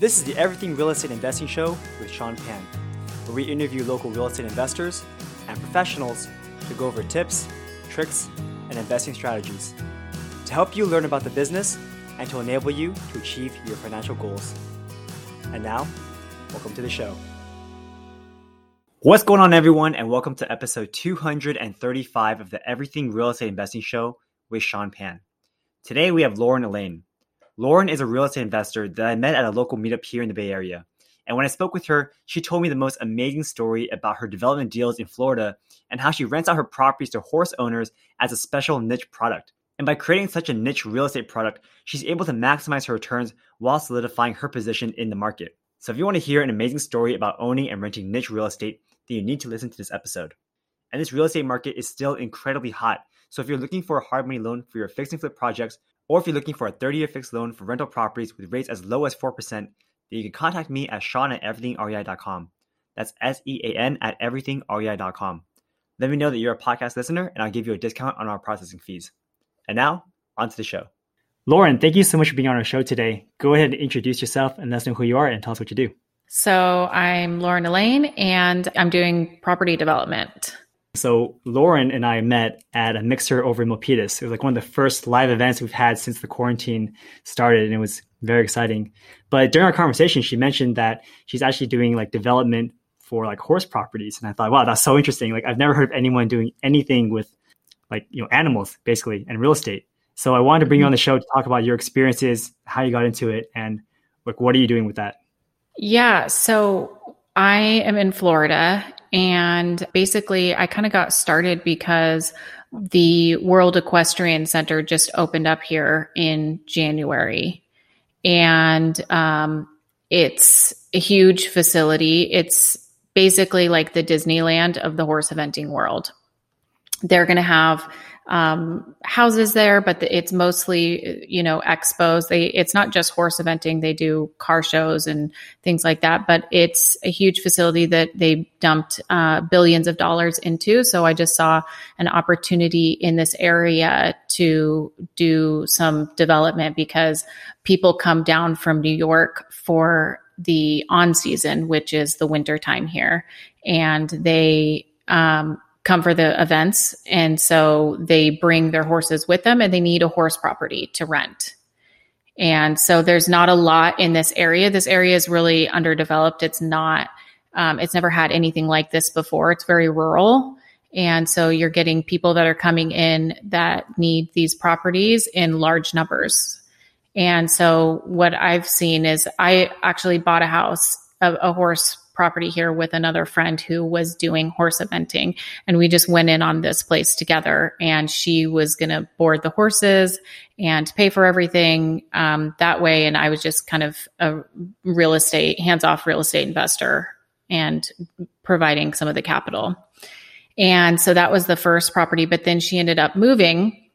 This is the Everything Real Estate Investing Show with Sean Pan, where we interview local real estate investors and professionals to go over tips, tricks, and investing strategies to help you learn about the business and to enable you to achieve your financial goals. And now, welcome to the show. What's going on, everyone, and welcome to episode 235 of the Everything Real Estate Investing Show with Sean Pan. Today, we have Lauren Elaine. Lauren is a real estate investor that I met at a local meetup here in the Bay Area. And when I spoke with her, she told me the most amazing story about her development deals in Florida and how she rents out her properties to horse owners as a special niche product. And by creating such a niche real estate product, she's able to maximize her returns while solidifying her position in the market. So if you want to hear an amazing story about owning and renting niche real estate, then you need to listen to this episode. And this real estate market is still incredibly hot. So if you're looking for a hard money loan for your fix and flip projects, or if you're looking for a 30 year fixed loan for rental properties with rates as low as 4%, then you can contact me at Sean at everythingrei.com. That's S E A N at everythingrei.com. Let me know that you're a podcast listener, and I'll give you a discount on our processing fees. And now, on to the show. Lauren, thank you so much for being on our show today. Go ahead and introduce yourself and let us know who you are and tell us what you do. So, I'm Lauren Elaine, and I'm doing property development. So Lauren and I met at a mixer over in Milpitas. It was like one of the first live events we've had since the quarantine started, and it was very exciting. But during our conversation, she mentioned that she's actually doing like development for like horse properties, and I thought, wow, that's so interesting. Like I've never heard of anyone doing anything with like you know animals basically and real estate. So I wanted to bring you on mm-hmm. the show to talk about your experiences, how you got into it, and like what are you doing with that? Yeah, so I am in Florida and basically, I kind of got started because the World Equestrian Center just opened up here in January. And um, it's a huge facility. It's basically like the Disneyland of the horse eventing world. They're going to have um, houses there, but the, it's mostly you know expos. They it's not just horse eventing; they do car shows and things like that. But it's a huge facility that they dumped uh, billions of dollars into. So I just saw an opportunity in this area to do some development because people come down from New York for the on season, which is the winter time here, and they um, come for the events. And so they bring their horses with them and they need a horse property to rent. And so there's not a lot in this area. This area is really underdeveloped. It's not, um, it's never had anything like this before. It's very rural. And so you're getting people that are coming in that need these properties in large numbers. And so what I've seen is I actually bought a house, a, a horse property here with another friend who was doing horse eventing. And we just went in on this place together and she was going to board the horses and pay for everything um, that way. And I was just kind of a real estate, hands off real estate investor and providing some of the capital. And so that was the first property. But then she ended up moving.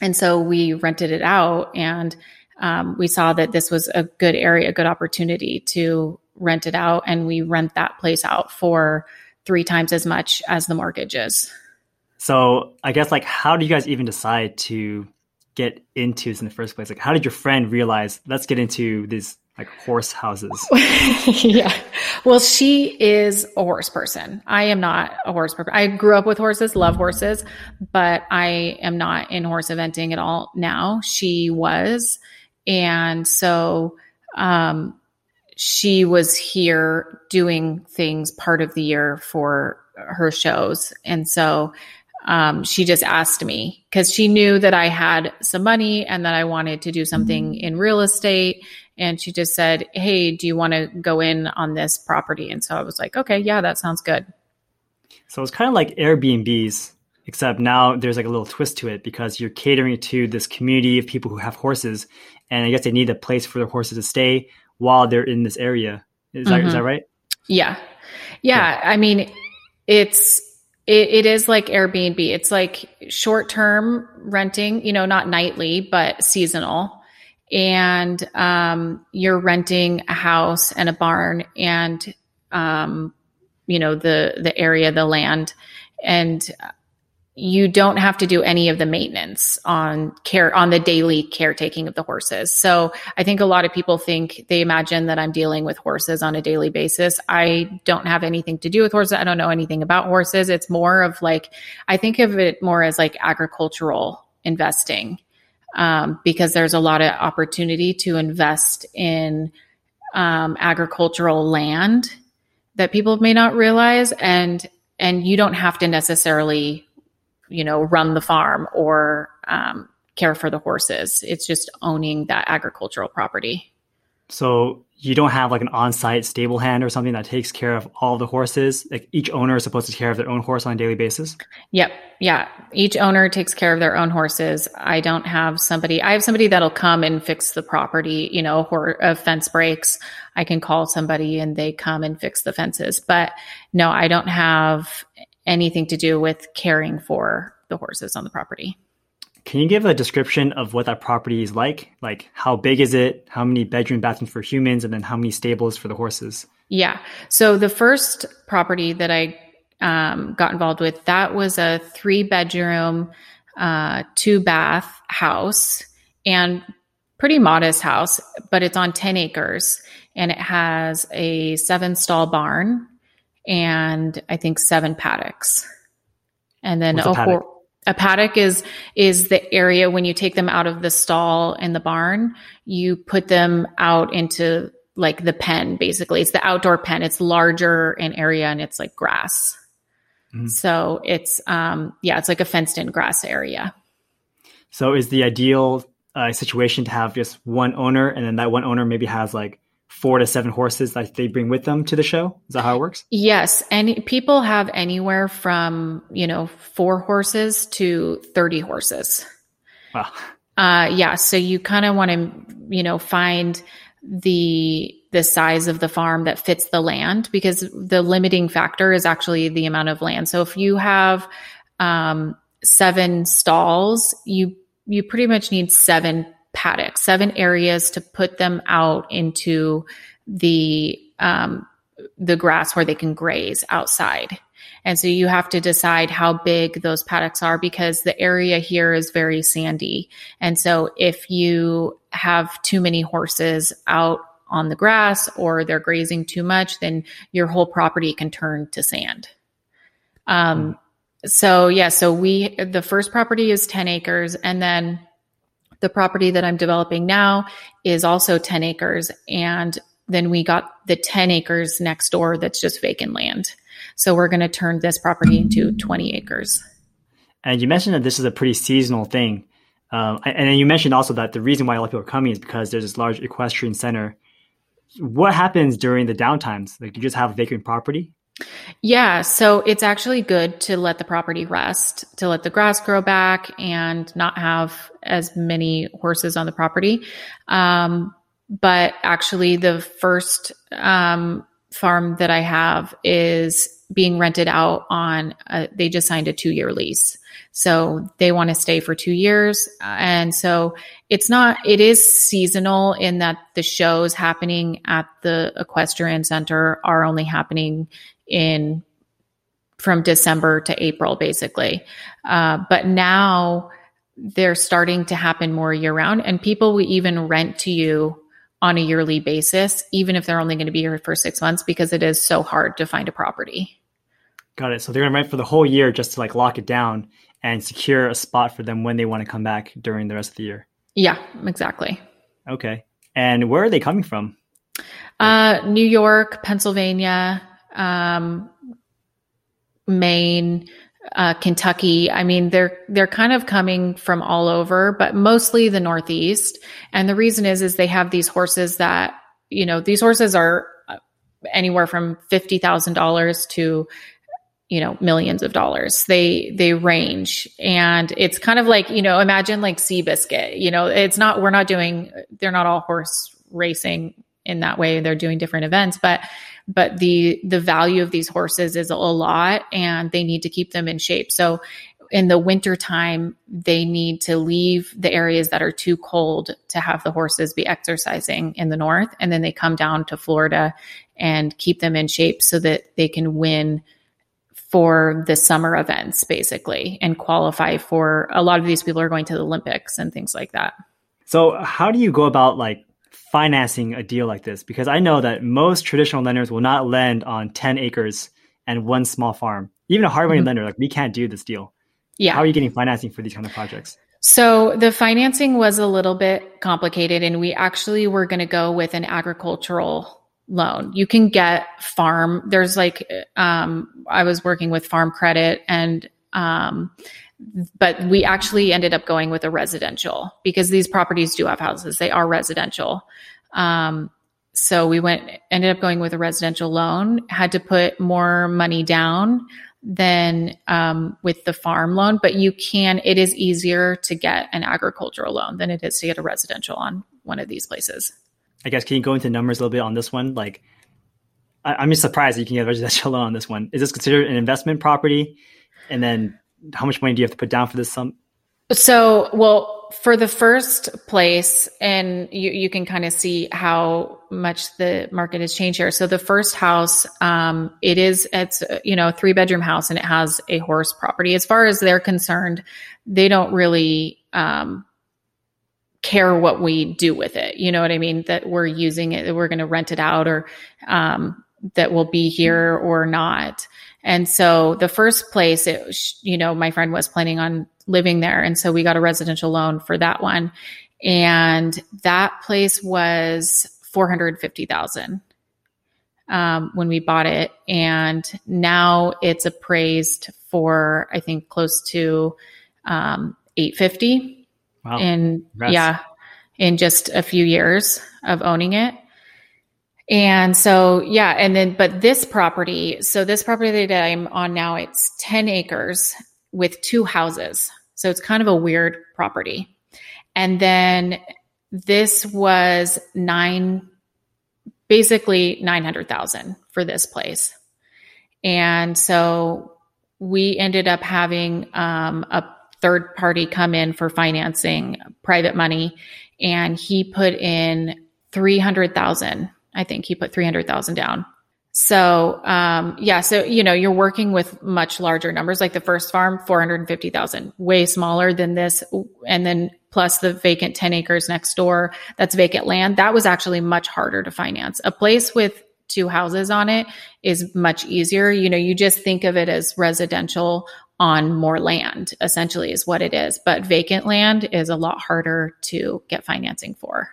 And so we rented it out and um, we saw that this was a good area, a good opportunity to rent it out and we rent that place out for three times as much as the mortgage is. So I guess like how do you guys even decide to get into this in the first place? Like how did your friend realize let's get into these like horse houses? yeah. Well, she is a horse person. I am not a horse person. I grew up with horses, love horses, but I am not in horse eventing at all now. She was. And so um she was here doing things part of the year for her shows. And so um, she just asked me because she knew that I had some money and that I wanted to do something mm-hmm. in real estate. And she just said, Hey, do you want to go in on this property? And so I was like, Okay, yeah, that sounds good. So it's kind of like Airbnbs, except now there's like a little twist to it because you're catering to this community of people who have horses. And I guess they need a place for their horses to stay while they're in this area. Is mm-hmm. that is that mm-hmm. right? Yeah. yeah. I mean, it's it, it is like Airbnb. It's like short term renting, you know, not nightly, but seasonal. And um, you're renting a house and a barn and um, you know the the area, the land, and you don't have to do any of the maintenance on care on the daily caretaking of the horses. So I think a lot of people think they imagine that I'm dealing with horses on a daily basis. I don't have anything to do with horses. I don't know anything about horses. It's more of like I think of it more as like agricultural investing um, because there's a lot of opportunity to invest in um, agricultural land that people may not realize and and you don't have to necessarily you know, run the farm or um, care for the horses. It's just owning that agricultural property. So you don't have like an on-site stable hand or something that takes care of all the horses. Like each owner is supposed to take care of their own horse on a daily basis. Yep. Yeah. Each owner takes care of their own horses. I don't have somebody. I have somebody that'll come and fix the property. You know, or uh, fence breaks. I can call somebody and they come and fix the fences. But no, I don't have anything to do with caring for the horses on the property. Can you give a description of what that property is like? Like how big is it? How many bedroom bathrooms for humans and then how many stables for the horses? Yeah. So the first property that I um, got involved with, that was a three bedroom, uh, two bath house and pretty modest house, but it's on 10 acres and it has a seven stall barn and I think seven paddocks. And then a, paddock? a paddock is is the area when you take them out of the stall in the barn, you put them out into like the pen basically. It's the outdoor pen. It's larger in area and it's like grass. Mm-hmm. So it's um yeah, it's like a fenced in grass area. So is the ideal uh, situation to have just one owner and then that one owner maybe has like four to seven horses that they bring with them to the show? Is that how it works? Yes. And people have anywhere from, you know, four horses to 30 horses. Wow. Uh, yeah. So you kind of want to, you know, find the the size of the farm that fits the land because the limiting factor is actually the amount of land. So if you have um, seven stalls, you you pretty much need seven paddocks, seven areas to put them out into the um, the grass where they can graze outside. And so you have to decide how big those paddocks are because the area here is very sandy. And so if you have too many horses out on the grass or they're grazing too much, then your whole property can turn to sand. Um, so yeah, so we, the first property is 10 acres and then the property that I'm developing now is also 10 acres. And then we got the 10 acres next door that's just vacant land. So we're going to turn this property into 20 acres. And you mentioned that this is a pretty seasonal thing. Um, and then you mentioned also that the reason why a lot of people are coming is because there's this large equestrian center. What happens during the downtimes? Like, you just have vacant property? Yeah, so it's actually good to let the property rest, to let the grass grow back and not have as many horses on the property. Um, but actually, the first um, farm that I have is being rented out on, a, they just signed a two year lease. So they want to stay for two years. And so it's not, it is seasonal in that the shows happening at the equestrian center are only happening in from December to April, basically. Uh, but now they're starting to happen more year round, and people will even rent to you on a yearly basis, even if they're only going to be here for six months, because it is so hard to find a property. Got it. So they're going to rent for the whole year just to like lock it down and secure a spot for them when they want to come back during the rest of the year. Yeah, exactly. Okay. And where are they coming from? Uh, New York, Pennsylvania, um, Maine, uh, Kentucky. I mean, they're they're kind of coming from all over, but mostly the Northeast. And the reason is is they have these horses that you know these horses are uh, anywhere from fifty thousand dollars to you know millions of dollars they they range and it's kind of like you know imagine like seabiscuit you know it's not we're not doing they're not all horse racing in that way they're doing different events but but the the value of these horses is a lot and they need to keep them in shape so in the winter time they need to leave the areas that are too cold to have the horses be exercising in the north and then they come down to Florida and keep them in shape so that they can win for the summer events basically and qualify for a lot of these people are going to the Olympics and things like that. So how do you go about like financing a deal like this? Because I know that most traditional lenders will not lend on 10 acres and one small farm. Even a hard money mm-hmm. lender, like we can't do this deal. Yeah. How are you getting financing for these kind of projects? So the financing was a little bit complicated and we actually were going to go with an agricultural loan. You can get farm. There's like, um, I was working with farm credit and, um, but we actually ended up going with a residential because these properties do have houses. They are residential. Um, so we went, ended up going with a residential loan, had to put more money down than um, with the farm loan, but you can, it is easier to get an agricultural loan than it is to get a residential on one of these places. I guess, can you go into numbers a little bit on this one? Like, I, am just surprised you can get a residential loan on this one. Is this considered an investment property? And then how much money do you have to put down for this sum? So, well, for the first place, and you, you can kind of see how much the market has changed here. So the first house, um, it is, it's, you know, three bedroom house and it has a horse property. As far as they're concerned, they don't really, um, care what we do with it. You know what I mean? That we're using it, that we're going to rent it out or, um, that will be here or not. And so the first place, it, you know, my friend was planning on living there. And so we got a residential loan for that one. And that place was 450,000 um, when we bought it. And now it's appraised for, I think, close to um, 850. Wow. And yeah, in just a few years of owning it. And so, yeah. And then, but this property, so this property that I'm on now, it's 10 acres with two houses. So it's kind of a weird property. And then this was nine, basically 900,000 for this place. And so we ended up having um, a third party come in for financing private money and he put in 300,000 I think he put 300,000 down. So, um, yeah, so, you know, you're working with much larger numbers, like the first farm, 450,000, way smaller than this. And then plus the vacant 10 acres next door, that's vacant land. That was actually much harder to finance. A place with two houses on it is much easier. You know, you just think of it as residential on more land, essentially, is what it is. But vacant land is a lot harder to get financing for.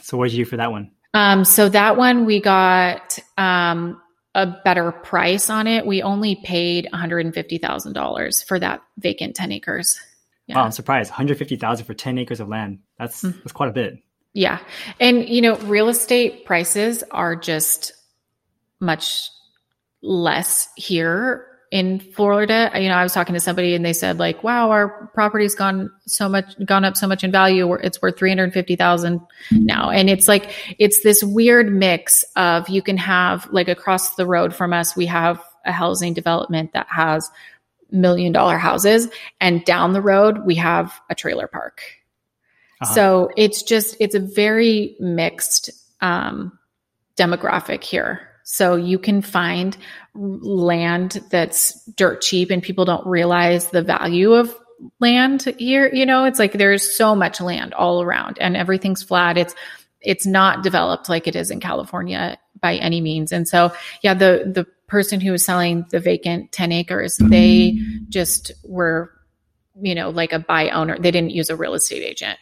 So, what did you do for that one? Um, so that one we got um, a better price on it. We only paid $150,000 for that vacant 10 acres. Yeah. Wow, I'm surprised. 150,000 for 10 acres of land. That's mm-hmm. that's quite a bit. Yeah. And you know, real estate prices are just much less here in Florida, you know, I was talking to somebody and they said like, wow, our property's gone so much, gone up so much in value. It's worth 350,000 now. And it's like, it's this weird mix of you can have like across the road from us, we have a housing development that has million dollar houses and down the road we have a trailer park. Uh-huh. So it's just, it's a very mixed, um, demographic here. So you can find land that's dirt cheap and people don't realize the value of land here. You know, it's like there's so much land all around and everything's flat. It's, it's not developed like it is in California by any means. And so, yeah, the, the person who was selling the vacant 10 acres, they just were, you know, like a by owner. They didn't use a real estate agent.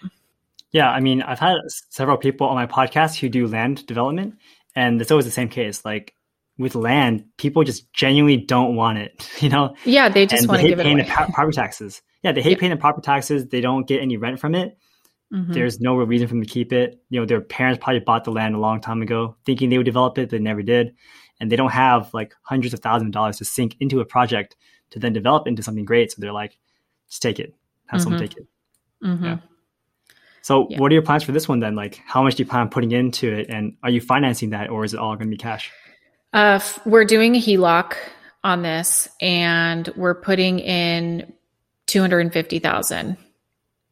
Yeah. I mean, I've had several people on my podcast who do land development and it's always the same case. Like with land, people just genuinely don't want it. You know? Yeah, they just want to give paying it away. the property taxes. Yeah, they hate yeah. paying the property taxes. They don't get any rent from it. Mm-hmm. There's no real reason for them to keep it. You know, their parents probably bought the land a long time ago, thinking they would develop it, but they never did. And they don't have like hundreds of thousands of dollars to sink into a project to then develop into something great. So they're like, just take it. Have mm-hmm. someone take it. Mm-hmm. Yeah. So, yeah. what are your plans for this one then? Like, how much do you plan on putting into it, and are you financing that, or is it all going to be cash? Uh, we're doing a HELOC on this, and we're putting in two hundred and fifty thousand,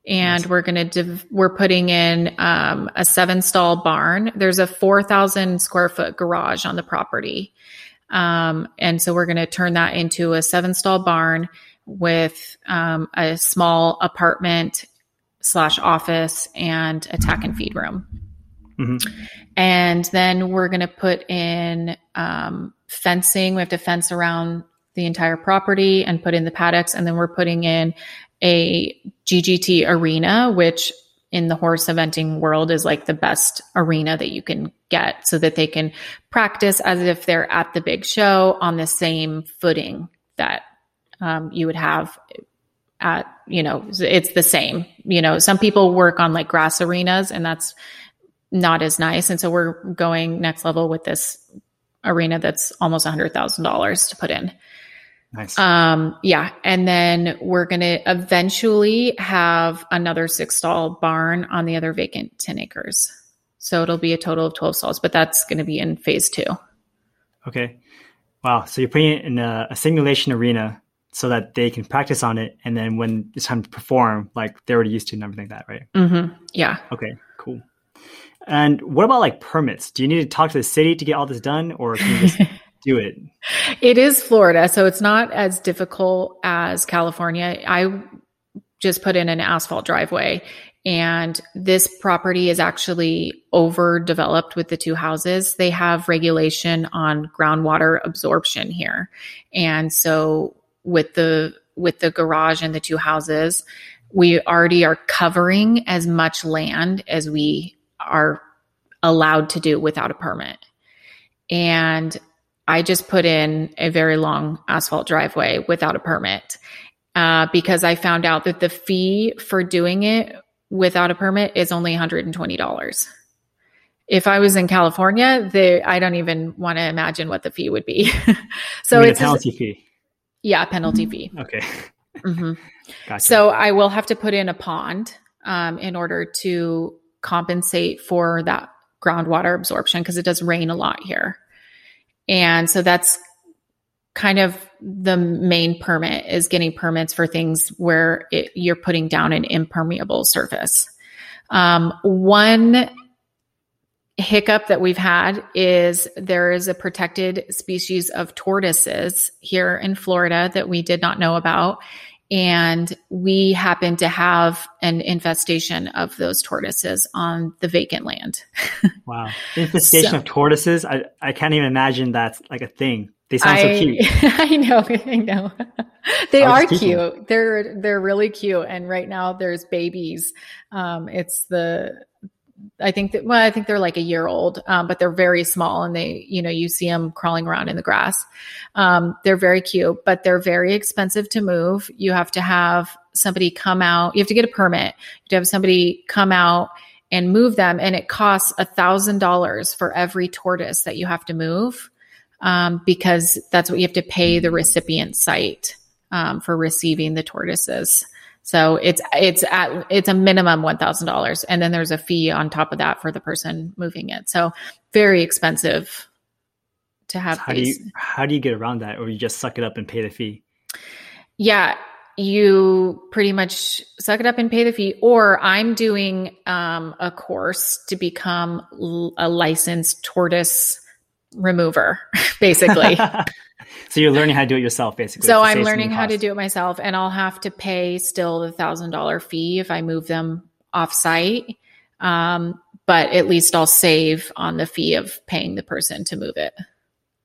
and nice. we're going to div- we're putting in um, a seven stall barn. There's a four thousand square foot garage on the property. Um, and so we're going to turn that into a seven stall barn with um, a small apartment slash office and a tack and feed room. Mm-hmm. And then we're going to put in um, fencing. We have to fence around the entire property and put in the paddocks. And then we're putting in a GGT arena, which in the horse eventing world is like the best arena that you can get so that they can practice as if they're at the big show on the same footing that um, you would have at, you know, it's the same. You know, some people work on like grass arenas and that's not as nice. And so we're going next level with this arena that's almost a $100,000 to put in. Nice. Um, yeah. And then we're going to eventually have another six stall barn on the other vacant 10 acres. So it'll be a total of 12 stalls, but that's going to be in phase two. Okay. Wow. So you're putting it in a, a, simulation arena so that they can practice on it. And then when it's time to perform, like they're already used to and everything like that, right? Mm-hmm. Yeah. Okay. Cool. And what about like permits? Do you need to talk to the city to get all this done or can you just do it. It is Florida, so it's not as difficult as California. I just put in an asphalt driveway and this property is actually overdeveloped with the two houses. They have regulation on groundwater absorption here. And so with the with the garage and the two houses, we already are covering as much land as we are allowed to do without a permit. And I just put in a very long asphalt driveway without a permit uh, because I found out that the fee for doing it without a permit is only $120. If I was in California, the, I don't even want to imagine what the fee would be. so it's a penalty fee. Yeah, penalty fee. Okay. mm-hmm. gotcha. So I will have to put in a pond um, in order to compensate for that groundwater absorption because it does rain a lot here. And so that's kind of the main permit is getting permits for things where it, you're putting down an impermeable surface. Um, one hiccup that we've had is there is a protected species of tortoises here in Florida that we did not know about and we happen to have an infestation of those tortoises on the vacant land. wow. Infestation so, of tortoises? I, I can't even imagine that's like a thing. They sound I, so cute. I know, I know. they are cute. They're they're really cute. And right now there's babies. Um, it's the I think that well, I think they're like a year old, um, but they're very small, and they, you know, you see them crawling around in the grass. Um, they're very cute, but they're very expensive to move. You have to have somebody come out. You have to get a permit. You have to have somebody come out and move them, and it costs a thousand dollars for every tortoise that you have to move, um, because that's what you have to pay the recipient site um, for receiving the tortoises. So it's it's at it's a minimum one thousand dollars, and then there's a fee on top of that for the person moving it. So very expensive to have. How these. do you how do you get around that, or you just suck it up and pay the fee? Yeah, you pretty much suck it up and pay the fee. Or I'm doing um, a course to become a licensed tortoise remover, basically. So you're learning how to do it yourself, basically. So I'm learning how to do it myself, and I'll have to pay still the thousand dollar fee if I move them off site. Um, but at least I'll save on the fee of paying the person to move it.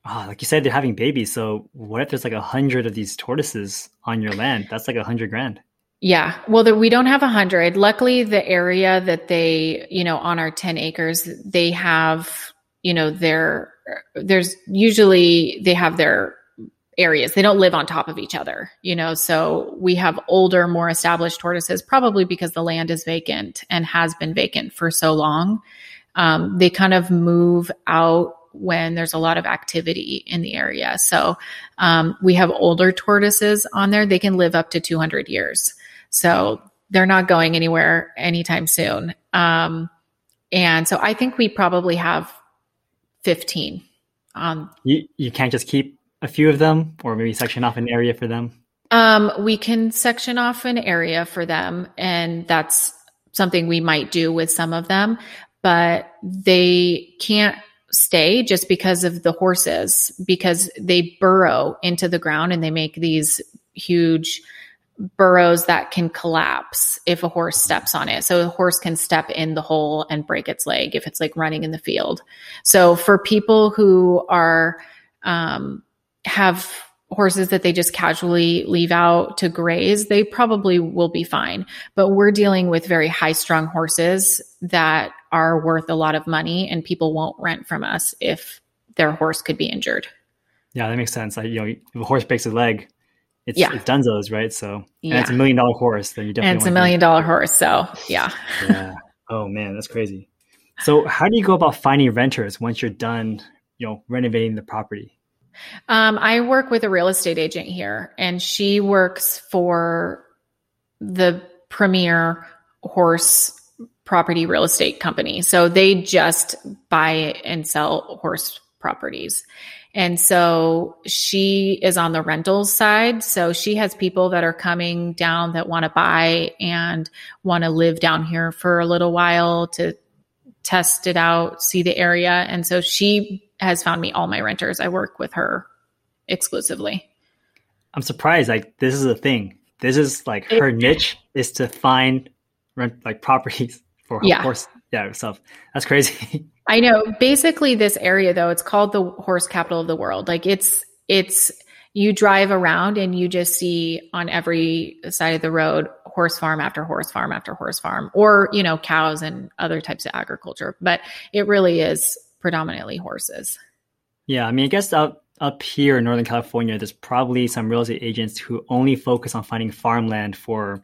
Oh, like you said, they're having babies. So what if there's like a hundred of these tortoises on your land? That's like a hundred grand. Yeah. Well, the, we don't have a hundred. Luckily, the area that they, you know, on our 10 acres, they have, you know, their, there's usually they have their areas. They don't live on top of each other, you know. So we have older, more established tortoises, probably because the land is vacant and has been vacant for so long. Um, they kind of move out when there's a lot of activity in the area. So um, we have older tortoises on there. They can live up to 200 years. So they're not going anywhere anytime soon. Um, and so I think we probably have 15 um, you, you can't just keep a few of them or maybe section off an area for them? Um, we can section off an area for them, and that's something we might do with some of them, but they can't stay just because of the horses, because they burrow into the ground and they make these huge burrows that can collapse if a horse steps on it. So a horse can step in the hole and break its leg if it's like running in the field. So for people who are, um, have horses that they just casually leave out to graze, they probably will be fine. But we're dealing with very high strung horses that are worth a lot of money and people won't rent from us if their horse could be injured. Yeah, that makes sense. Like, you know, if a horse breaks a leg, it's, yeah. it's Dunzos, right? So, and yeah. it's a million dollar horse. Then you definitely and it's a million dollar horse. So, yeah. yeah. Oh man, that's crazy. So, how do you go about finding renters once you're done, you know, renovating the property? Um, I work with a real estate agent here, and she works for the premier horse property real estate company. So they just buy and sell horse properties. And so she is on the rentals side. So she has people that are coming down that want to buy and want to live down here for a little while to test it out, see the area. And so she has found me all my renters. I work with her exclusively. I'm surprised. Like this is a thing. This is like her niche is to find rent like properties for yeah. horse yeah stuff. That's crazy. I know. Basically, this area though, it's called the horse capital of the world. Like it's it's you drive around and you just see on every side of the road horse farm after horse farm after horse farm, or you know cows and other types of agriculture. But it really is predominantly horses. Yeah, I mean, I guess up up here in Northern California, there's probably some real estate agents who only focus on finding farmland for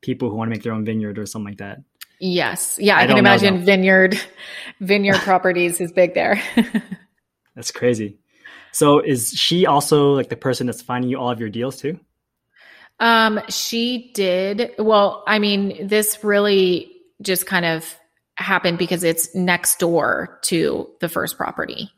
people who want to make their own vineyard or something like that. Yes. Yeah, I, I can imagine vineyard vineyard properties is big there. that's crazy. So is she also like the person that's finding you all of your deals too? Um, she did. Well, I mean, this really just kind of happened because it's next door to the first property.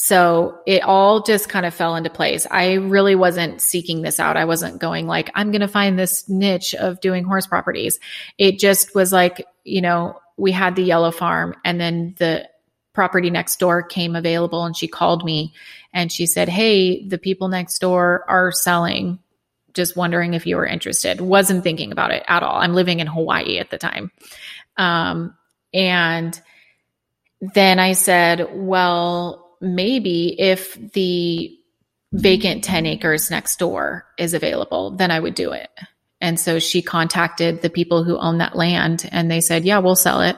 So it all just kind of fell into place. I really wasn't seeking this out. I wasn't going like, I'm going to find this niche of doing horse properties. It just was like, you know, we had the yellow farm and then the property next door came available and she called me and she said, Hey, the people next door are selling. Just wondering if you were interested. Wasn't thinking about it at all. I'm living in Hawaii at the time. Um, and then I said, well, maybe if the vacant 10 acres next door is available, then I would do it. And so she contacted the people who own that land and they said, yeah, we'll sell it.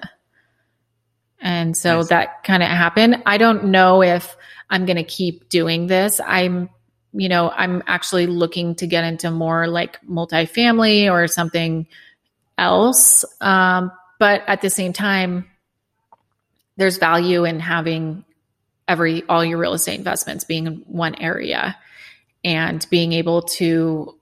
And so nice. that kind of happened. I don't know if I'm going to keep doing this. I'm, you know, I'm actually looking to get into more like multifamily or something else. Um, but at the same time, there's value in having every all your real estate investments being in one area and being able to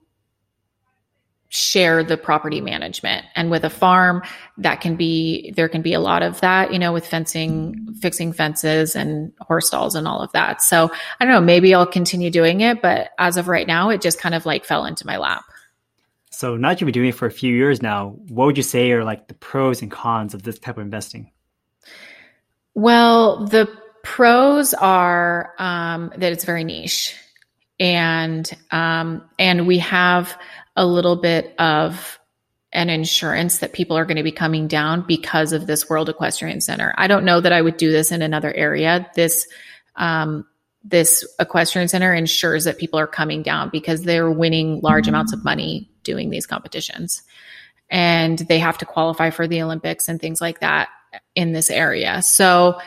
share the property management. And with a farm that can be there can be a lot of that you know with fencing fixing fences and horse stalls and all of that. So i don't know maybe i'll continue doing it but as of right now it just kind of like fell into my lap so now that you've been doing it for a few years now what would you say are like the pros and cons of this type of investing well the pros are um, that it's very niche, and um, and we have a little bit of an insurance that people are going to be coming down because of this World Equestrian Center. I don't know that I would do this in another area. This um, this equestrian center ensures that people are coming down because they're winning large amounts of money doing these competitions and they have to qualify for the olympics and things like that in this area so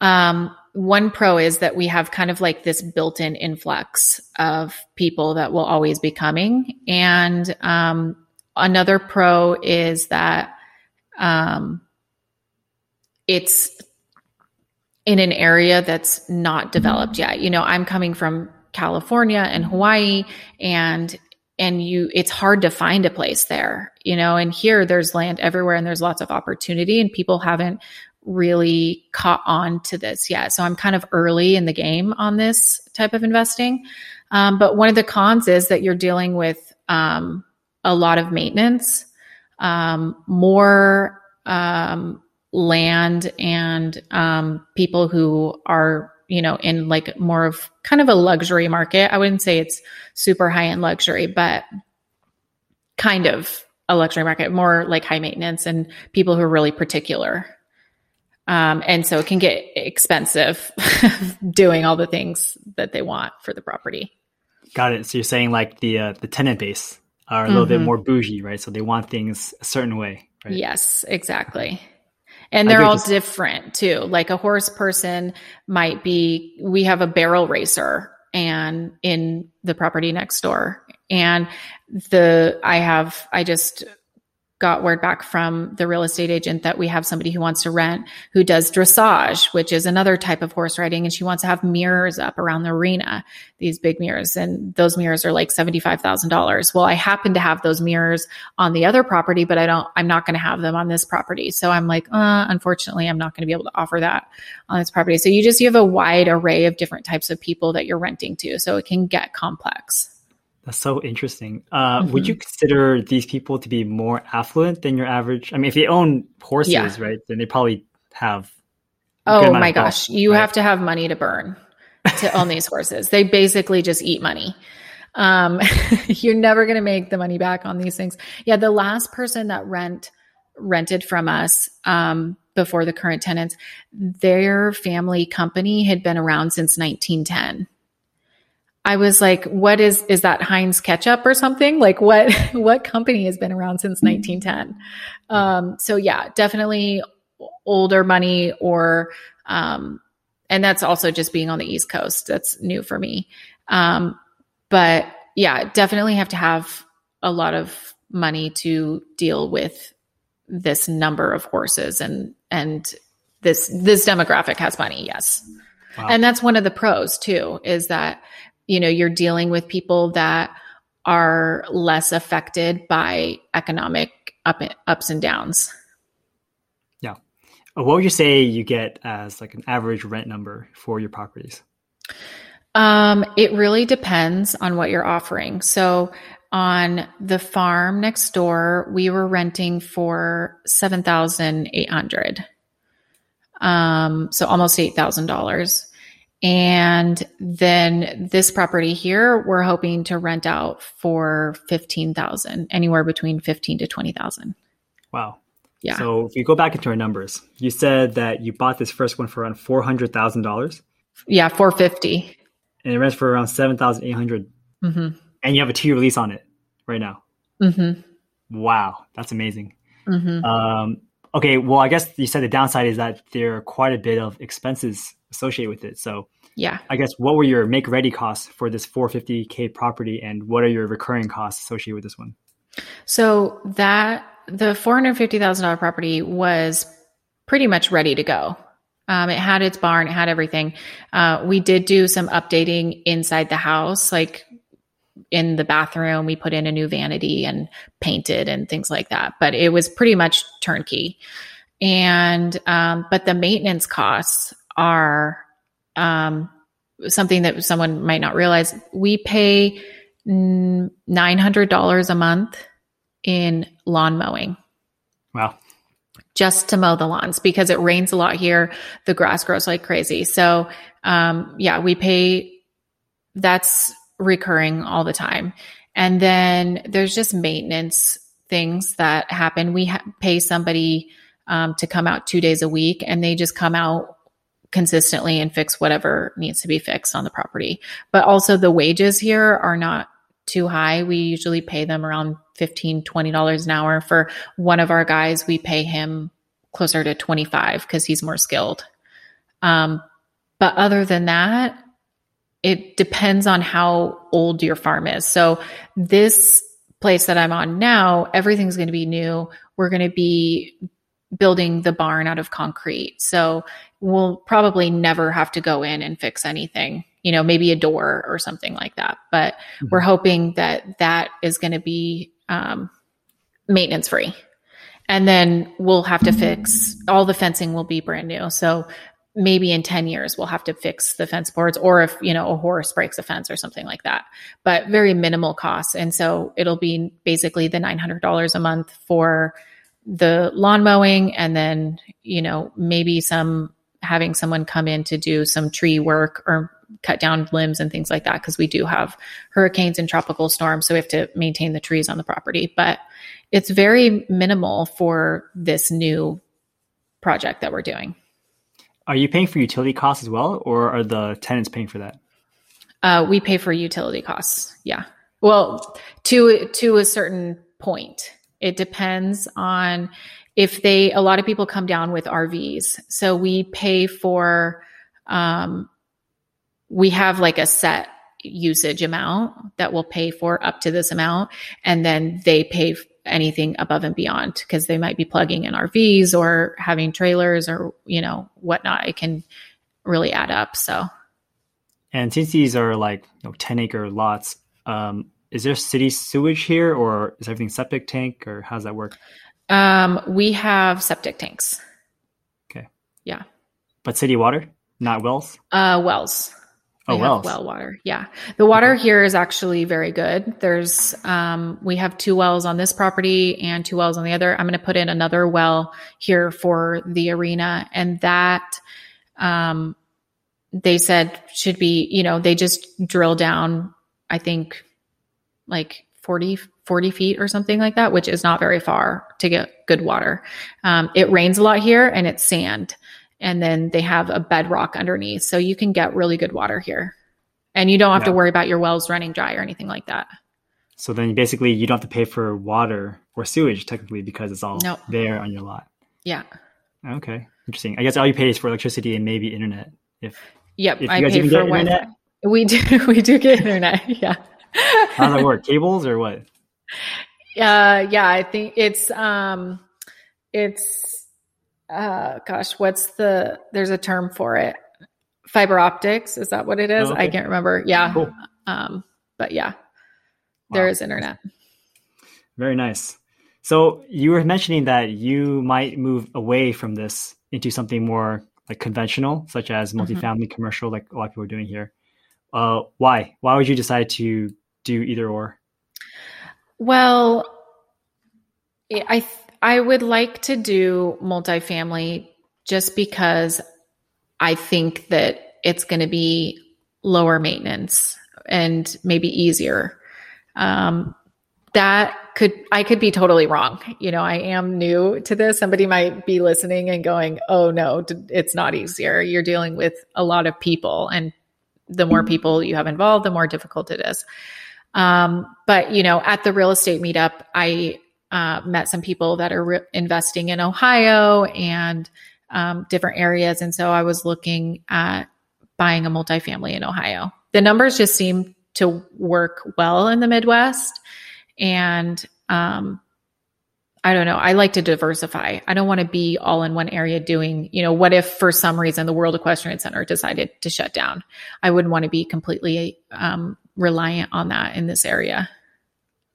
um, one pro is that we have kind of like this built in influx of people that will always be coming. And um, another pro is that um, it's in an area that's not developed yet. You know, I'm coming from California and Hawaii and and you it's hard to find a place there you know and here there's land everywhere and there's lots of opportunity and people haven't really caught on to this yet. So I'm kind of early in the game on this type of investing. Um, but one of the cons is that you're dealing with um, a lot of maintenance, um, more um, land and um, people who are you know in like more of kind of a luxury market. I wouldn't say it's super high end luxury but kind of a luxury market more like high maintenance and people who are really particular. Um, and so it can get expensive doing all the things that they want for the property. Got it. So you're saying like the uh, the tenant base are a little mm-hmm. bit more bougie right? So they want things a certain way right? yes exactly and they're all different too. Like a horse person might be, we have a barrel racer and in the property next door. And the, I have, I just got word back from the real estate agent that we have somebody who wants to rent who does dressage, which is another type of horse riding. And she wants to have mirrors up around the arena, these big mirrors. And those mirrors are like $75,000. Well, I happen to have those mirrors on the other property, but I don't, I'm not going to have them on this property. So I'm like, uh, unfortunately, I'm not going to be able to offer that on this property. So you just, you have a wide array of different types of people that you're renting to. So it can get complex. That's so interesting. Uh, mm-hmm. Would you consider these people to be more affluent than your average? I mean, if they own horses, yeah. right, then they probably have. Oh my gosh, you right? have to have money to burn to own these horses. They basically just eat money. Um, you're never going to make the money back on these things. Yeah, the last person that rent rented from us um, before the current tenants, their family company had been around since 1910. I was like, what is, is that Heinz ketchup or something? Like what, what company has been around since 1910? Um, so yeah, definitely older money or, um, and that's also just being on the East Coast. That's new for me. Um, but yeah, definitely have to have a lot of money to deal with this number of horses and, and this, this demographic has money. Yes. Wow. And that's one of the pros too, is that you know, you're dealing with people that are less affected by economic up, ups and downs. Yeah. Uh, what would you say you get as like an average rent number for your properties? Um, it really depends on what you're offering. So on the farm next door, we were renting for seven thousand eight hundred. Um, so almost eight thousand dollars. And then this property here, we're hoping to rent out for 15,000, anywhere between 15 to 20,000. Wow. Yeah. So if you go back into our numbers, you said that you bought this first one for around $400,000. Yeah, 450. And it rents for around 7,800. Mm-hmm. And you have a two year lease on it right now. Mm-hmm. Wow. That's amazing. Mm-hmm. Um, okay. Well, I guess you said the downside is that there are quite a bit of expenses associated with it. So yeah. I guess what were your make ready costs for this 450k property and what are your recurring costs associated with this one? So that the $450,000 property was pretty much ready to go. Um, it had its barn, it had everything. Uh, we did do some updating inside the house, like in the bathroom, we put in a new vanity and painted and things like that. But it was pretty much turnkey. And, um, but the maintenance costs are um, something that someone might not realize. We pay $900 a month in lawn mowing. Wow. Just to mow the lawns because it rains a lot here. The grass grows like crazy. So, um, yeah, we pay, that's recurring all the time. And then there's just maintenance things that happen. We ha- pay somebody um, to come out two days a week and they just come out consistently and fix whatever needs to be fixed on the property. But also the wages here are not too high. We usually pay them around $15, $20 an hour. For one of our guys, we pay him closer to 25 because he's more skilled. Um, but other than that, it depends on how old your farm is. So this place that I'm on now, everything's going to be new. We're going to be building the barn out of concrete. So we'll probably never have to go in and fix anything, you know, maybe a door or something like that. But mm-hmm. we're hoping that that is going to be um, maintenance free. And then we'll have to fix all the fencing will be brand new. So maybe in 10 years we'll have to fix the fence boards or if, you know, a horse breaks a fence or something like that. But very minimal costs. And so it'll be basically the $900 a month for the lawn mowing and then, you know, maybe some having someone come in to do some tree work or cut down limbs and things like that because we do have hurricanes and tropical storms so we have to maintain the trees on the property. But it's very minimal for this new project that we're doing. Are you paying for utility costs as well or are the tenants paying for that? Uh, we pay for utility costs yeah. Well to to a certain point it depends on if they a lot of people come down with rvs so we pay for um, we have like a set usage amount that we'll pay for up to this amount and then they pay anything above and beyond because they might be plugging in RVs or having trailers or you know whatnot. It can really add up so. And since these are like you know, 10 acre lots. Um, is there city sewage here or is everything septic tank or how does that work um, we have septic tanks okay yeah but city water not wells uh wells Oh, well. well water. Yeah. The water here is actually very good. There's, um, we have two wells on this property and two wells on the other. I'm going to put in another well here for the arena and that, um, they said should be, you know, they just drill down, I think like 40, 40 feet or something like that, which is not very far to get good water. Um, it rains a lot here and it's sand and then they have a bedrock underneath. So you can get really good water here. And you don't have yeah. to worry about your wells running dry or anything like that. So then basically you don't have to pay for water or sewage technically because it's all nope. there on your lot. Yeah. Okay. Interesting. I guess all you pay is for electricity and maybe internet. If Yep, if I pay for Wi-Fi. Internet? We do we do get internet. Yeah. How does that work? Cables or what? Uh yeah, I think it's um it's uh gosh what's the there's a term for it fiber optics is that what it is oh, okay. i can't remember yeah cool. um but yeah there wow. is internet very nice so you were mentioning that you might move away from this into something more like conventional such as mm-hmm. multifamily mm-hmm. commercial like a lot of people are doing here uh why why would you decide to do either or well i th- I would like to do multifamily just because I think that it's going to be lower maintenance and maybe easier. Um, that could I could be totally wrong. You know, I am new to this. Somebody might be listening and going, "Oh no, it's not easier. You're dealing with a lot of people and the more people you have involved, the more difficult it is." Um, but you know, at the real estate meetup, I uh, met some people that are re- investing in Ohio and um, different areas. And so I was looking at buying a multifamily in Ohio. The numbers just seem to work well in the Midwest. And um, I don't know. I like to diversify. I don't want to be all in one area doing, you know, what if for some reason the World Equestrian Center decided to shut down? I wouldn't want to be completely um, reliant on that in this area.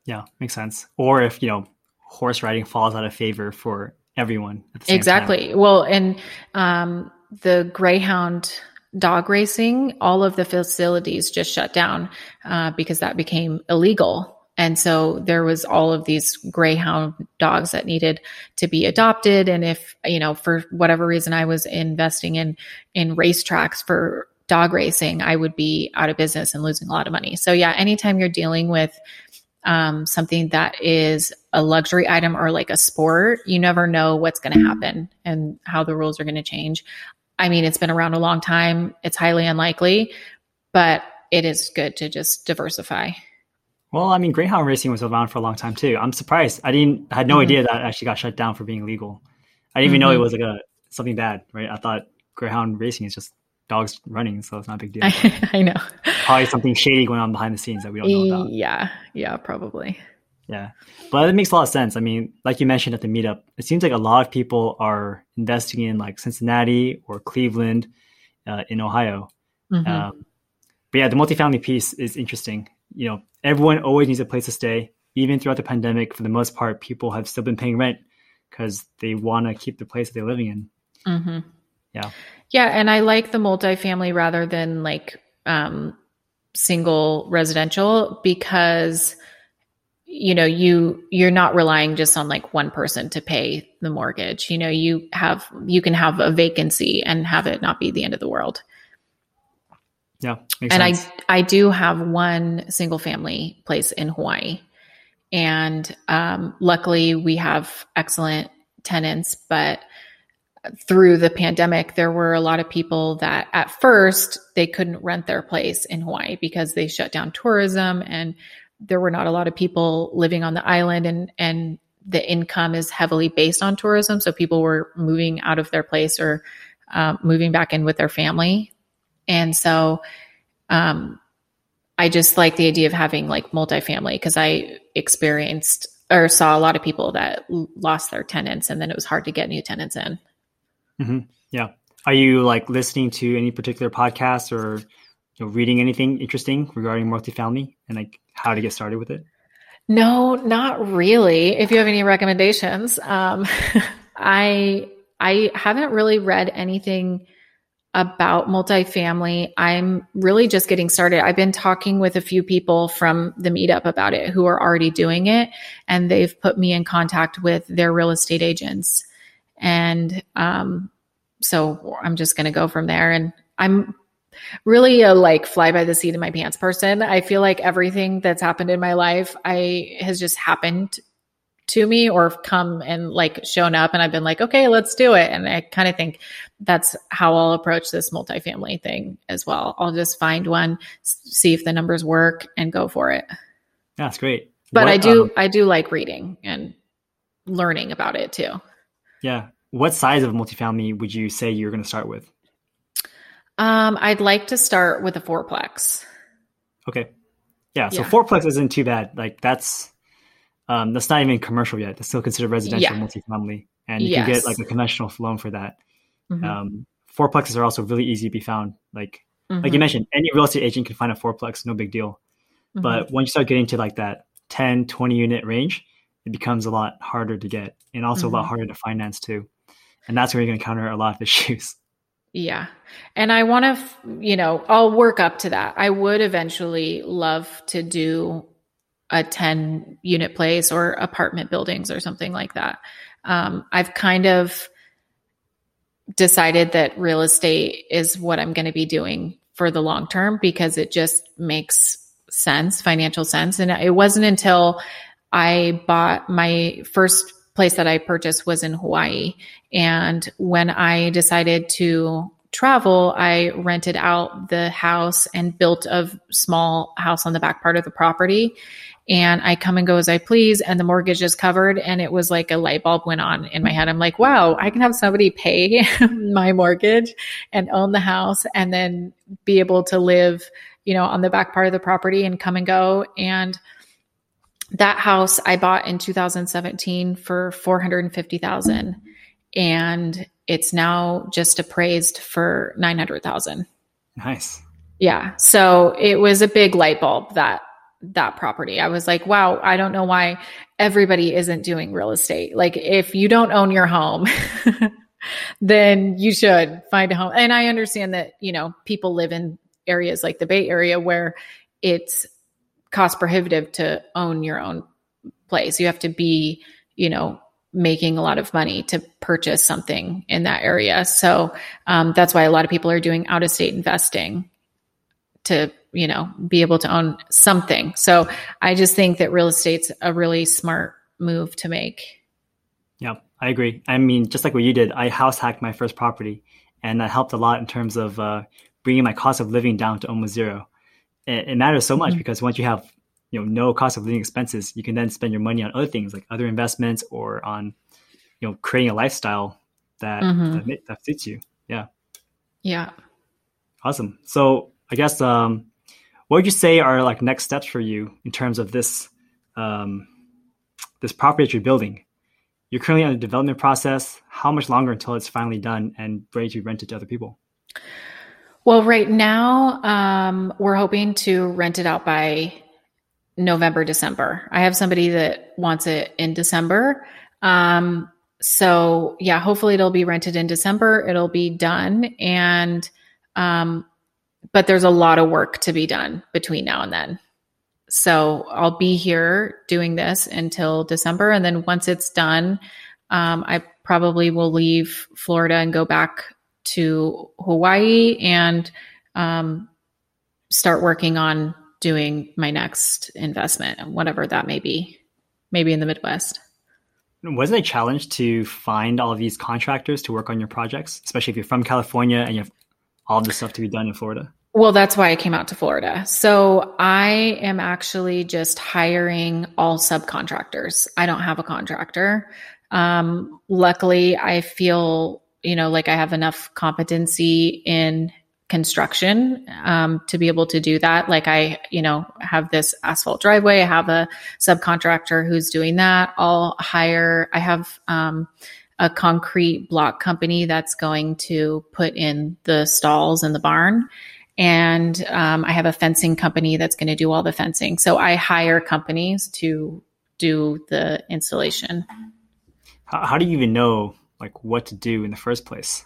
Yeah, makes sense. Or if, you know, horse riding falls out of favor for everyone. exactly. Time. Well, and um, the Greyhound dog racing, all of the facilities just shut down uh, because that became illegal. And so there was all of these greyhound dogs that needed to be adopted. And if, you know, for whatever reason I was investing in in racetracks for dog racing, I would be out of business and losing a lot of money. So yeah, anytime you're dealing with um, something that is a luxury item or like a sport, you never know what's going to happen and how the rules are going to change. I mean, it's been around a long time. It's highly unlikely, but it is good to just diversify. Well, I mean, Greyhound racing was around for a long time too. I'm surprised. I didn't I had no mm-hmm. idea that actually got shut down for being illegal. I didn't mm-hmm. even know it mm-hmm. was like a something bad, right? I thought Greyhound racing is just dogs running, so it's not a big deal. I know. Probably something shady going on behind the scenes that we don't know about. Yeah, yeah, probably. Yeah, but it makes a lot of sense. I mean, like you mentioned at the meetup, it seems like a lot of people are investing in like Cincinnati or Cleveland uh, in Ohio. Mm-hmm. Um, but yeah, the multifamily piece is interesting. You know, everyone always needs a place to stay. Even throughout the pandemic, for the most part, people have still been paying rent because they want to keep the place that they're living in. Mm-hmm. Yeah. Yeah, and I like the multifamily rather than like um, single residential because you know you you're not relying just on like one person to pay the mortgage you know you have you can have a vacancy and have it not be the end of the world yeah and sense. i i do have one single family place in hawaii and um, luckily we have excellent tenants but through the pandemic there were a lot of people that at first they couldn't rent their place in hawaii because they shut down tourism and there were not a lot of people living on the island and and the income is heavily based on tourism. So people were moving out of their place or um, moving back in with their family. And so um, i just like the idea of having like multifamily because i experienced or saw a lot of people that lost their tenants and then it was hard to get new tenants in mm-hmm. yeah are you like listening to any particular podcast or you know, reading anything interesting regarding multifamily and like how to get started with it? No, not really. If you have any recommendations, um, I I haven't really read anything about multifamily. I'm really just getting started. I've been talking with a few people from the meetup about it who are already doing it, and they've put me in contact with their real estate agents. And um, so I'm just going to go from there. And I'm really a like fly by the seat of my pants person. I feel like everything that's happened in my life, I has just happened to me or come and like shown up and I've been like, okay, let's do it. And I kind of think that's how I'll approach this multifamily thing as well. I'll just find one, see if the numbers work and go for it. That's great. But what, I do, um, I do like reading and learning about it too. Yeah. What size of multifamily would you say you're going to start with? Um, I'd like to start with a fourplex. Okay. Yeah. So yeah. fourplex isn't too bad. Like that's um, that's not even commercial yet. That's still considered residential yeah. multifamily, and you yes. can get like a conventional loan for that. Mm-hmm. Um, fourplexes are also really easy to be found. Like mm-hmm. like you mm-hmm. mentioned, any real estate agent can find a fourplex, no big deal. Mm-hmm. But once you start getting to like that 10, 20 unit range, it becomes a lot harder to get and also a lot mm-hmm. harder to finance too. And that's where you're going to encounter a lot of issues. Yeah. And I want to, you know, I'll work up to that. I would eventually love to do a 10 unit place or apartment buildings or something like that. Um, I've kind of decided that real estate is what I'm going to be doing for the long term because it just makes sense, financial sense. And it wasn't until I bought my first place that I purchased was in Hawaii. And when I decided to travel, I rented out the house and built a small house on the back part of the property. And I come and go as I please, and the mortgage is covered. And it was like a light bulb went on in my head. I'm like, wow, I can have somebody pay my mortgage and own the house and then be able to live, you know, on the back part of the property and come and go. And that house I bought in 2017 for 450,000 and it's now just appraised for 900,000. Nice. Yeah. So it was a big light bulb that that property. I was like, wow, I don't know why everybody isn't doing real estate. Like if you don't own your home, then you should find a home. And I understand that, you know, people live in areas like the Bay Area where it's cost prohibitive to own your own place. You have to be, you know, making a lot of money to purchase something in that area. So um, that's why a lot of people are doing out of state investing to, you know, be able to own something. So I just think that real estate's a really smart move to make. Yeah, I agree. I mean, just like what you did, I house hacked my first property and that helped a lot in terms of uh, bringing my cost of living down to almost zero it, matters so much mm-hmm. because once you have you know no cost of living expenses, you can then spend your money on other things like other investments or on you know creating a lifestyle that mm-hmm. that, that fits you. Yeah. Yeah. Awesome. So I guess um, what would you say are like next steps for you in terms of this um, this property that you're building? You're currently on the development process. How much longer until it's finally done and ready to rent it to other people? Well, right now, um, we're hoping to rent it out by November, December. I have somebody that wants it in December. Um, so yeah, hopefully it'll be rented in December. It'll be done. And, um, but there's a lot of work to be done between now and then. so I'll be here doing this until December. And then once it's done, um, I probably will leave Florida and go back to Hawaii and um, start working on doing my next investment, whatever that may be, maybe in the Midwest. Wasn't it a challenge to find all of these contractors to work on your projects, especially if you're from California and you have all this stuff to be done in Florida? Well, that's why I came out to Florida. So I am actually just hiring all subcontractors. I don't have a contractor. Um, luckily, I feel, you know, like I have enough competency in construction um, to be able to do that. Like I, you know, have this asphalt driveway. I have a subcontractor who's doing that. I'll hire, I have um, a concrete block company that's going to put in the stalls in the barn. And um, I have a fencing company that's going to do all the fencing. So I hire companies to do the installation. How, how do you even know like what to do in the first place?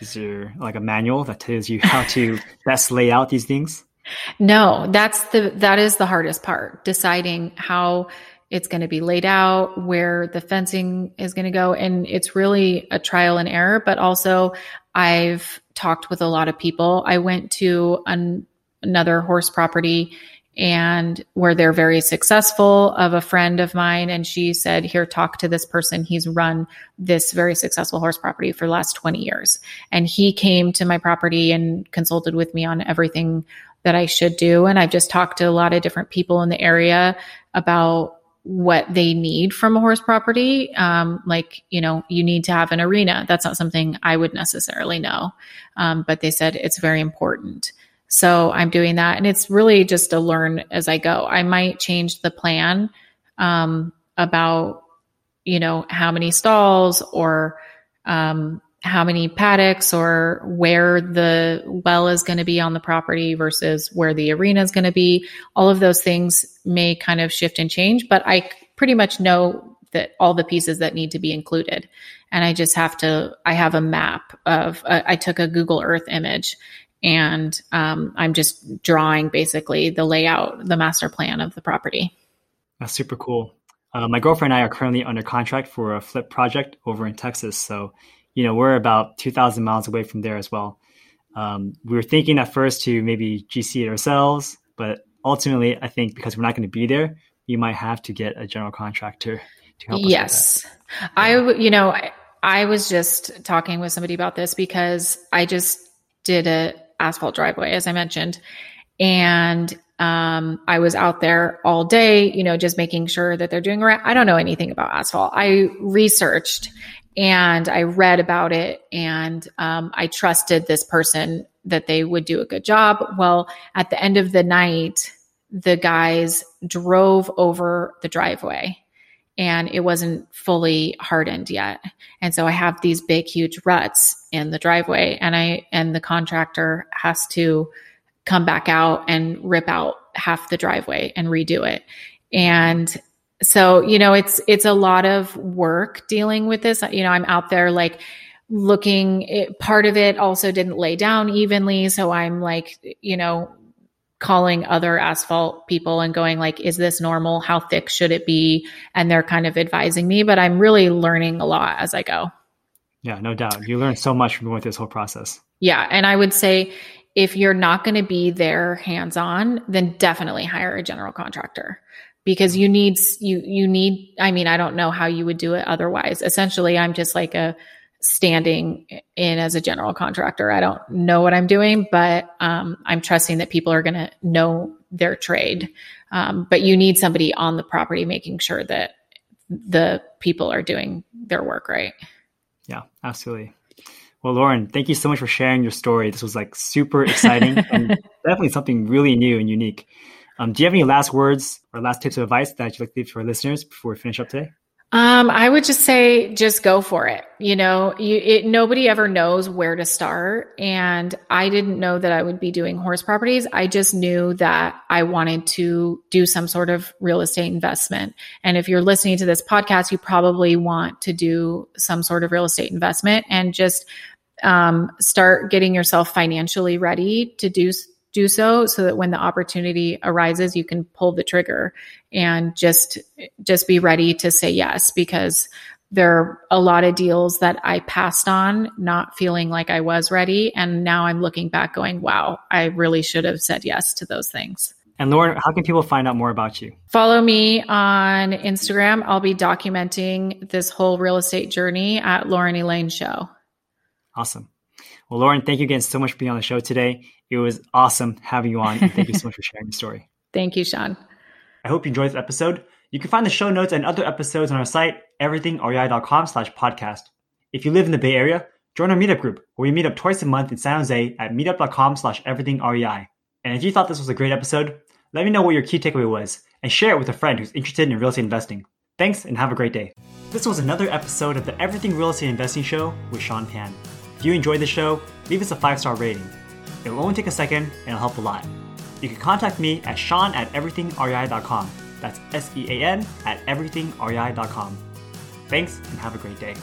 Is there like a manual that tells you how to best lay out these things? No, that's the that is the hardest part, deciding how it's going to be laid out, where the fencing is going to go. And it's really a trial and error, but also I've talked with a lot of people. I went to an, another horse property and where they're very successful of a friend of mine. And she said, Here, talk to this person. He's run this very successful horse property for the last 20 years. And he came to my property and consulted with me on everything that I should do. And I've just talked to a lot of different people in the area about what they need from a horse property. Um, like, you know, you need to have an arena. That's not something I would necessarily know. Um, but they said it's very important. So I'm doing that. And it's really just to learn as I go. I might change the plan um, about, you know, how many stalls or um, how many paddocks or where the well is going to be on the property versus where the arena is going to be. All of those things may kind of shift and change, but I pretty much know that all the pieces that need to be included. And I just have to, I have a map of, uh, I took a Google Earth image and um, I'm just drawing basically the layout, the master plan of the property. That's super cool. Uh, my girlfriend and I are currently under contract for a flip project over in Texas. So, you know, we're about 2,000 miles away from there as well. Um, we were thinking at first to maybe GC it ourselves, but ultimately, I think because we're not going to be there, you might have to get a general contractor to help. Yes, I, you know, I, I was just talking with somebody about this because I just did a asphalt driveway, as I mentioned. And um, I was out there all day, you know, just making sure that they're doing right. I don't know anything about asphalt. I researched and I read about it and um, I trusted this person that they would do a good job. Well, at the end of the night, the guys drove over the driveway and it wasn't fully hardened yet. And so I have these big, huge ruts in the driveway and I, and the contractor has to come back out and rip out half the driveway and redo it. And so, you know, it's, it's a lot of work dealing with this. You know, I'm out there like, looking it, part of it also didn't lay down evenly so i'm like you know calling other asphalt people and going like is this normal? How thick should it be? And they're kind of advising me but i'm really learning a lot as i go. Yeah no doubt. You learn so much from going through this whole process. Yeah and i would say if you're not going to be there hands on then definitely hire a general contractor. Because you need you you need i mean i don't know how you would do it otherwise. Essentially i'm just like a standing in as a general contractor. I don't know what I'm doing, but um, I'm trusting that people are going to know their trade. Um, but you need somebody on the property making sure that the people are doing their work right. Yeah, absolutely. Well, Lauren, thank you so much for sharing your story. This was like super exciting and definitely something really new and unique. Um, do you have any last words or last tips of advice that you'd like to leave to our listeners before we finish up today? Um, I would just say, just go for it. You know, you, it, nobody ever knows where to start. And I didn't know that I would be doing horse properties. I just knew that I wanted to do some sort of real estate investment. And if you're listening to this podcast, you probably want to do some sort of real estate investment and just, um, start getting yourself financially ready to do do so so that when the opportunity arises, you can pull the trigger and just, just be ready to say yes because there are a lot of deals that I passed on, not feeling like I was ready. And now I'm looking back going, wow, I really should have said yes to those things. And Lauren, how can people find out more about you? Follow me on Instagram. I'll be documenting this whole real estate journey at Lauren Elaine Show. Awesome. Well, Lauren, thank you again so much for being on the show today. It was awesome having you on. And thank you so much for sharing your story. Thank you, Sean. I hope you enjoyed this episode. You can find the show notes and other episodes on our site, everythingrei.com slash podcast. If you live in the Bay Area, join our meetup group where we meet up twice a month in San Jose at meetup.com slash everythingrei. And if you thought this was a great episode, let me know what your key takeaway was and share it with a friend who's interested in real estate investing. Thanks and have a great day. This was another episode of the Everything Real Estate Investing Show with Sean Pan. If you enjoyed the show, leave us a five star rating. It will only take a second and it'll help a lot. You can contact me at sean at everythingrei.com. That's S E A N at everythingrei.com. Thanks and have a great day.